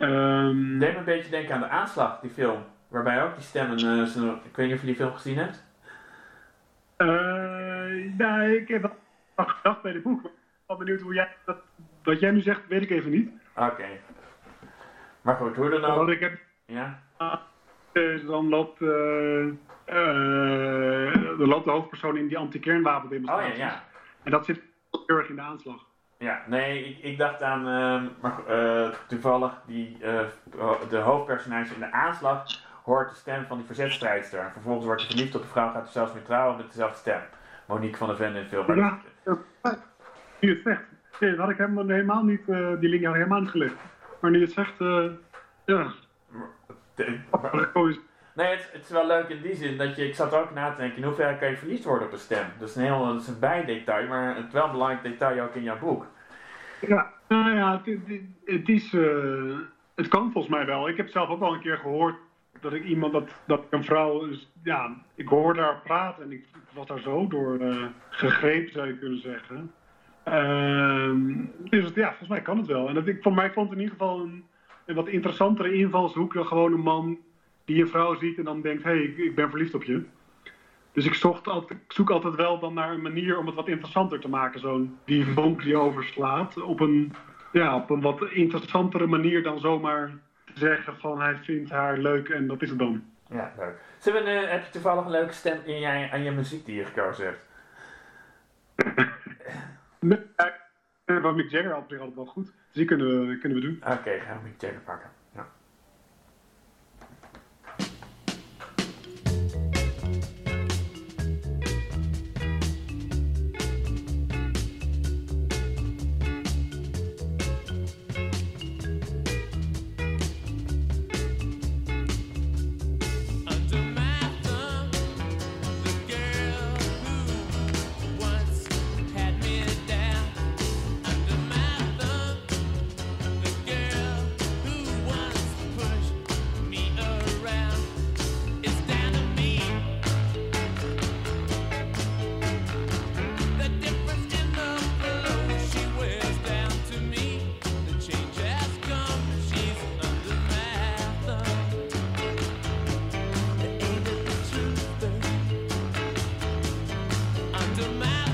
Um, Deed me een beetje denken aan de aanslag, die film. Waarbij ook die stemmen. Uh, zo, ik weet niet of je die film gezien hebt. Uh, nou, ik heb wel gedacht bij het boek. Ik ben benieuwd hoe jij dat. Wat jij nu zegt, weet ik even niet. Oké. Okay. Maar goed, hoe dan ook. Wat ik heb, ja? Dan loopt, uh, uh, dan loopt de hoofdpersoon in die anti-kernwapendemonstratie. Oh ja, ja. En dat zit heel erg in de aanslag. Ja, nee, ik, ik dacht aan uh, maar, uh, toevallig die, de hoofdpersonage in de aanslag hoort de stem van die verzetstrijdster. En vervolgens wordt hij verliefd op de vrouw, gaat er zelfs mee trouwen met dezelfde stem. Monique van der Ven in film. Ja, nu het zegt. Nee, dat had ik helemaal niet, die link had ik helemaal niet gelegd. Maar nu het zegt, ja. Nee, het, het, is wel leuk in die zin dat je, ik zat ook na te denken, in hoeverre kan je verliefd worden op een stem? Dat is een heel, dat is een bijdetail, maar het wel een belangrijk detail ook in jouw boek. Ja, nou ja, het, het is, uh, het kan volgens mij wel. Ik heb zelf ook al een keer gehoord dat ik iemand, dat, dat een vrouw, ja, ik hoorde haar praten en ik, was daar zo door uh, gegrepen, zou je kunnen zeggen. Uh, dus ja, volgens mij kan het wel. En dat, ik, voor mij vond het in ieder geval een, een wat interessantere invalshoek dan gewoon een man die een vrouw ziet en dan denkt, hé, hey, ik, ik, ben verliefd op je. Dus ik, zocht altijd, ik zoek altijd wel dan naar een manier om het wat interessanter te maken. Zo'n die vonk die overslaat op een, ja, op een wat interessantere manier dan zomaar zeggen van hij vindt haar leuk en dat is het dan. Ja, leuk. Zullen we, uh, heb je toevallig een leuke stem in jij, aan je muziek die je gekozen hebt? nee, van Mick Jagger had wel goed. Dus die kunnen we, kunnen we doen. Oké, gaan we Mick Jagger pakken. En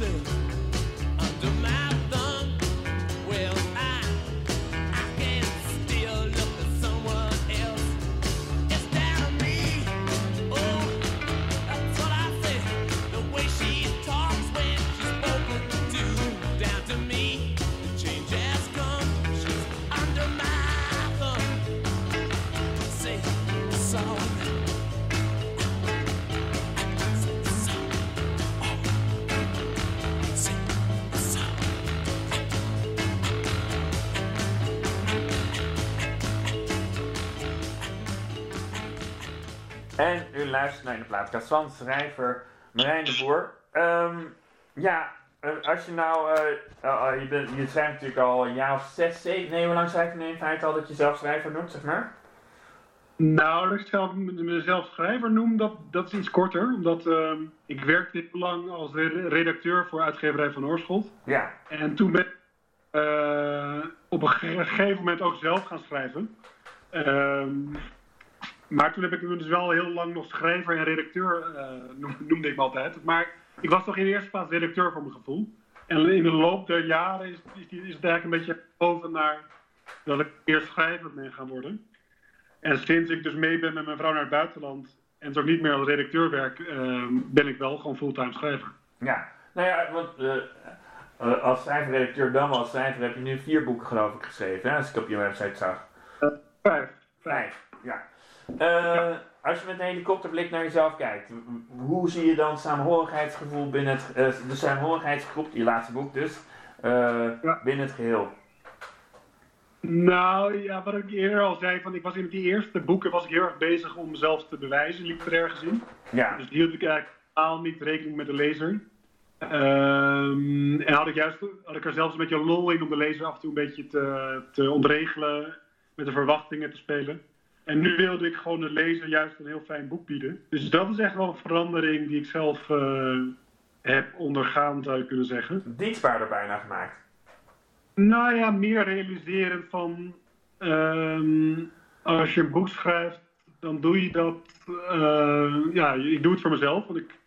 u luistert naar de plaatkast van schrijver Marijn de Boer. Um, ja, eh, als je nou, uh, je, bent, je schrijft natuurlijk al een jaar of zes, zeven, nee, hoe lang schrijf je in feite al dat je zelf schrijver noemt, zeg maar? Nou, dat ik zelf, mezelf schrijver noem, dat, dat is iets korter. Omdat uh, ik werkte lang als redacteur voor uitgeverij van Oorschot. Ja. En toen ben ik uh, op een gegeven moment ook zelf gaan schrijven. Ehm, maar toen heb ik me dus wel heel lang nog schrijver en redacteur, uh, noemde ik me altijd. Maar ik was toch in de eerste plaats redacteur voor mijn gevoel. En in de loop der jaren is, is, is het eigenlijk een beetje boven naar dat ik eerst schrijver ben gaan worden. En sinds ik dus mee ben met mijn vrouw naar het buitenland en zo niet meer als redacteur werk, uh, ben ik wel gewoon fulltime schrijver. Ja, nou ja, want uh, als schrijver-redacteur dan als schrijver heb je nu vier boeken geloof ik geschreven, hè, als ik op je website zag. vijf. Vijf, ja. Ja. Als je met een helikopterblik naar jezelf kijkt, hoe zie je dan samenhorigheidsgevoel binnen het, de samenhorigheidsgroep, je laatste boek dus, binnen het geheel? Nou ja, wat ik eerder al zei, van ik was in die eerste boeken was ik heel erg bezig om mezelf te bewijzen, literair gezien. Ja. Dus hield ik eigenlijk totaal niet rekening met de lezer. Um, en had ik, juist, had ik er zelfs een beetje lol in om de lezer af en toe een beetje te, te ontregelen, met de verwachtingen te spelen. En nu wilde ik gewoon de lezer juist een heel fijn boek bieden. Dus dat is echt wel een verandering die ik zelf uh, heb ondergaan, zou je kunnen zeggen. Dienstbaarder bijna gemaakt. Nou ja, meer realiseren van um, als je een boek schrijft, dan doe je dat. Uh, ja, ik doe het voor mezelf, want ik.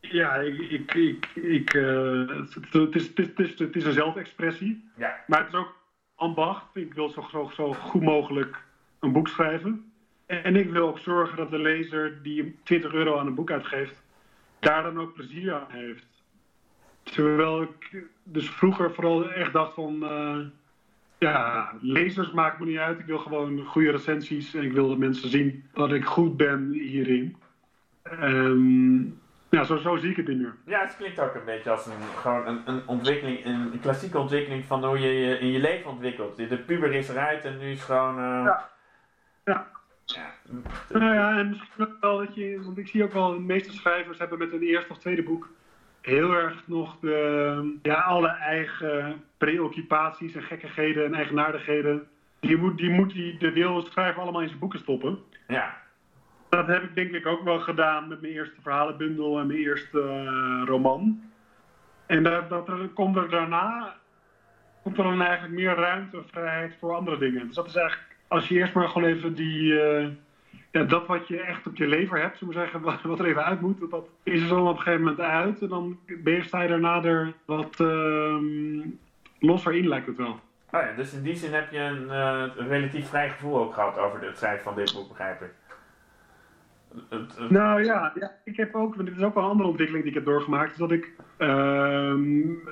Ja, ik. ik, ik, ik uh, het, het, is, het, is, het is een zelfexpressie. Ja. Maar het is ook ambacht. Ik wil zo, zo, zo goed mogelijk een boek schrijven. En ik wil ook zorgen dat de lezer die 20 euro aan een boek uitgeeft, daar dan ook plezier aan heeft. Terwijl ik dus vroeger vooral echt dacht van, uh, ja, lezers maakt me niet uit. Ik wil gewoon goede recensies en ik wil dat mensen zien dat ik goed ben hierin. Um, ja, zo, zo zie ik het in nu. Ja, het klinkt ook een beetje als een, gewoon een, een ontwikkeling, een, een klassieke ontwikkeling van hoe je je in je leven ontwikkelt. De puber is eruit en nu is gewoon... Uh... Ja. Ja. Ja. Nou ja, en misschien ook wel dat je, want ik zie ook wel, de meeste schrijvers hebben met hun eerste of tweede boek heel erg nog de, ja, alle eigen preoccupaties en gekkigheden en eigenaardigheden. Die moet, die moet die, de wil schrijver allemaal in zijn boeken stoppen. Ja. Dat heb ik denk ik ook wel gedaan met mijn eerste verhalenbundel en mijn eerste uh, roman. En dat, dat er, komt er daarna komt er dan eigenlijk meer ruimte en vrijheid voor andere dingen. Dus dat is eigenlijk, als je eerst maar gewoon even die, uh, ja, dat wat je echt op je lever hebt, zullen we zeggen, wat, wat er even uit moet, dat is er dan op een gegeven moment uit. En dan ben sta je daarna er wat uh, losser in, lijkt het wel. Oh ja, dus in die zin heb je een, uh, een relatief vrij gevoel ook gehad over het schrijven van dit boek, begrijp ik. Nou ja, ja, ik heb ook, dit is ook wel een andere ontwikkeling die ik heb doorgemaakt. Is dat ik uh,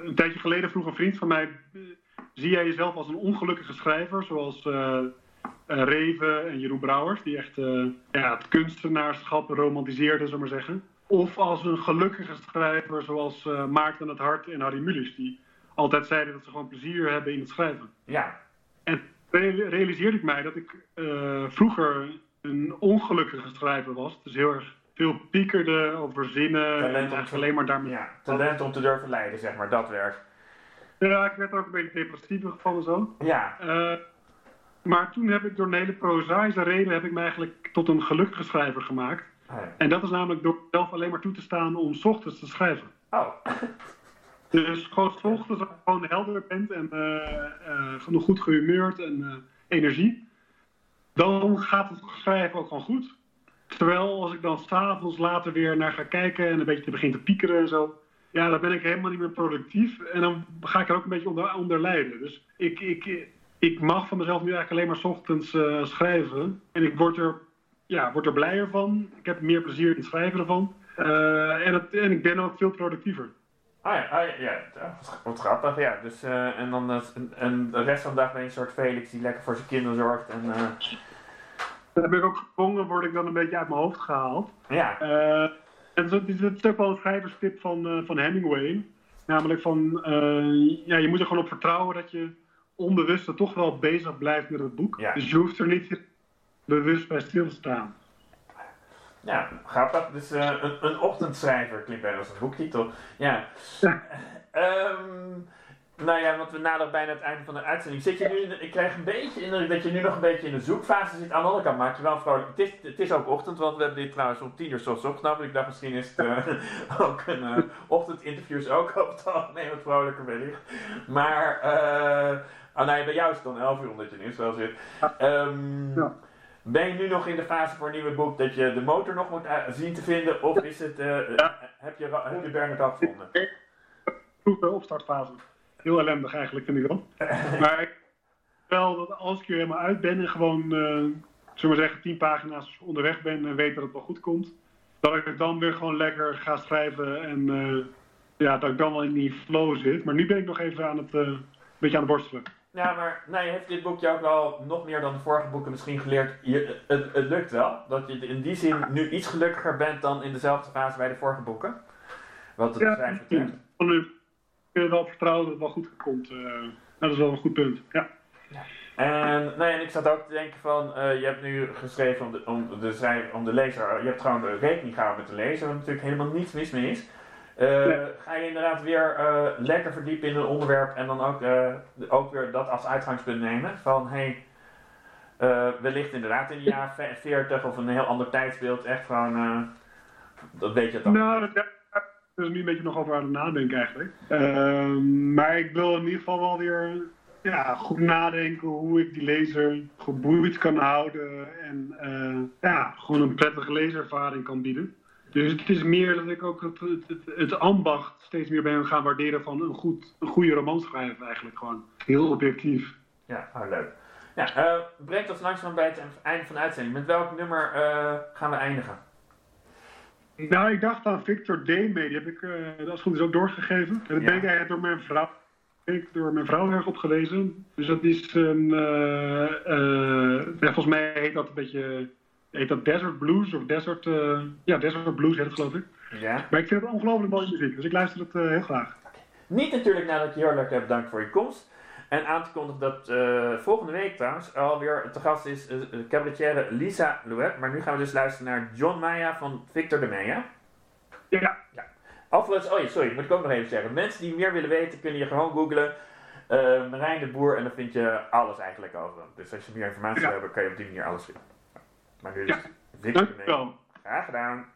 een tijdje geleden vroeg een vriend van mij: zie jij jezelf als een ongelukkige schrijver, zoals Reven en Jeroen Brouwers, die echt ja, het kunstenaarschap romantiseerden, zullen we maar zeggen? Of als een gelukkige schrijver, zoals Maarten het Hart en Harry Mulisch, die altijd zeiden dat ze gewoon plezier hebben in het schrijven. Ja. En realiseerde ik mij dat ik vroeger een ongelukkige schrijver was. Dus heel erg veel piekerde over zinnen. Talent en alleen maar daarmee. Ja, talent om te durven leiden, zeg maar, dat werk. Ja, ik werd ook een beetje depressief van zo. Ja. Uh, maar toen heb ik door een hele prozaïsche reden heb ik me eigenlijk tot een gelukkige schrijver gemaakt. Oh ja. En dat is namelijk door zelf alleen maar toe te staan om 's ochtends te schrijven. Oh. Dus gewoon 's ochtends als je gewoon helder bent en uh, uh, goed gehumeurd en energie dan gaat het schrijven ook gewoon goed. Terwijl als ik dan s'avonds later weer naar ga kijken en een beetje begin te piekeren en zo, ja, dan ben ik helemaal niet meer productief en dan ga ik er ook een beetje onder, onder lijden. Dus ik, ik, ik mag van mezelf nu eigenlijk alleen maar 's ochtends uh, schrijven en ik word er, ja, word er blijer van. Ik heb meer plezier in het schrijven ervan uh, en, het, en ik ben ook veel productiever. Ah ja, ah, ja, ja, wat grappig, ja. Dus, uh, en dan uh, en de rest van de dag ben je een soort Felix die lekker voor zijn kinderen zorgt. En. Dan heb ik ook gedwongen, word ik dan een beetje uit mijn hoofd gehaald. Ja. en dit is ook wel een schrijverstip van, van Hemingway. Namelijk van, ja, je moet er gewoon op vertrouwen dat je onbewust toch wel bezig blijft met het boek. Ja. Dus je hoeft er niet bewust bij stil te staan. Ja, grappig. Dus uh, een, een ochtendschrijver klinkt bijna als een boektitel. Ja. ja. Um, Nou ja, want we naderen bijna het einde van de uitzending. Zit je nu, ik krijg een beetje indruk dat je nu nog een beetje in de zoekfase zit. Aan de andere kant maak je wel vrolijk. Het is, het is ook ochtend, want we hebben dit trouwens om tien uur soms opgenomen. Ik dacht misschien is het uh, ook een uh, ochtendinterviews ook op het algemeen wat vrolijker wellicht. Maar, uh, oh nee, bij jou is het dan 11 uur omdat je nu wel zit. Um, ja. Ben je nu nog in de fase voor een nieuwe boek dat je de motor nog moet zien te vinden? Of is het, ja. heb, je, heb je Bernard al gevonden? Vroege opstartfase heel ellendig eigenlijk, vind ik wel. maar ik wel dat als ik er helemaal uit ben en gewoon, uh, zullen we maar zeggen, tien pagina's onderweg ben en weet dat het wel goed komt, dat ik het dan weer gewoon lekker ga schrijven en uh, ja, dat ik dan wel in die flow zit. Maar nu ben ik nog even aan het, een beetje aan het borstelen. Ja, maar nee, heeft dit boekje ook wel nog meer dan de vorige boeken misschien geleerd? Je, het, het lukt wel. Dat je in die zin nu iets gelukkiger bent dan in dezelfde fase bij de vorige boeken. Wat het ja, schrijven betreft kun wel vertrouwen dat het wel goed komt. Uh, dat is wel een goed punt, ja. En, nee, en ik zat ook te denken van, uh, je hebt nu geschreven om de, om, de, om de lezer, je hebt gewoon de rekening gehouden met de lezer, waar natuurlijk helemaal niets mis mee is. Uh, Ga je inderdaad weer lekker verdiepen in een onderwerp en dan ook, ook weer dat als uitgangspunt nemen van, hey, wellicht inderdaad in de jaren 40 of een heel ander tijdsbeeld, echt gewoon, dat weet je dan. Nou, dus nu een beetje nog over aan het nadenken eigenlijk. Ehm, maar ik wil in ieder geval wel weer ja, goed nadenken hoe ik die lezer geboeid kan houden. En uh, ja, gewoon een prettige leeservaring kan bieden. Dus het is meer dat ik ook het, het, het, ambacht steeds meer ben gaan waarderen van een, goed, een goede roman schrijven eigenlijk gewoon. Heel objectief. Ja, oh, leuk. Ja, uh, brengt ons langzaam bij het einde van de uitzending. Met welk nummer uh, gaan we eindigen? Nou, ik dacht aan Victor D. mee. Die heb ik, uh, dat is goed is ook doorgegeven. En dat ben ik eigenlijk door mijn vrouw, ik door mijn vrouw erg opgelezen. Dus dat is een, volgens mij heet dat een beetje, heet dat Desert Blues of Desert, ja, Desert Blues heet het geloof ik. Ja. Maar ik vind het ongelooflijk mooie muziek, dus ik luister het heel graag. Niet natuurlijk nadat je heel erg hebt bedankt voor je komst. En aan te kondigen dat uh, volgende week trouwens alweer te gast is cabaretière Lisa Louet. Maar nu gaan we dus luisteren naar John Maya van Victor de Meijer. Ja. ja. Oh ja, sorry, moet ik ook nog even zeggen. Mensen die meer willen weten, kunnen je gewoon googlen. Marijn de Boer en dan vind je alles eigenlijk over hem. Dus als je meer informatie wil hebben, kan je op die manier alles vinden. Maar nu is ja. Meijer. Graag gedaan.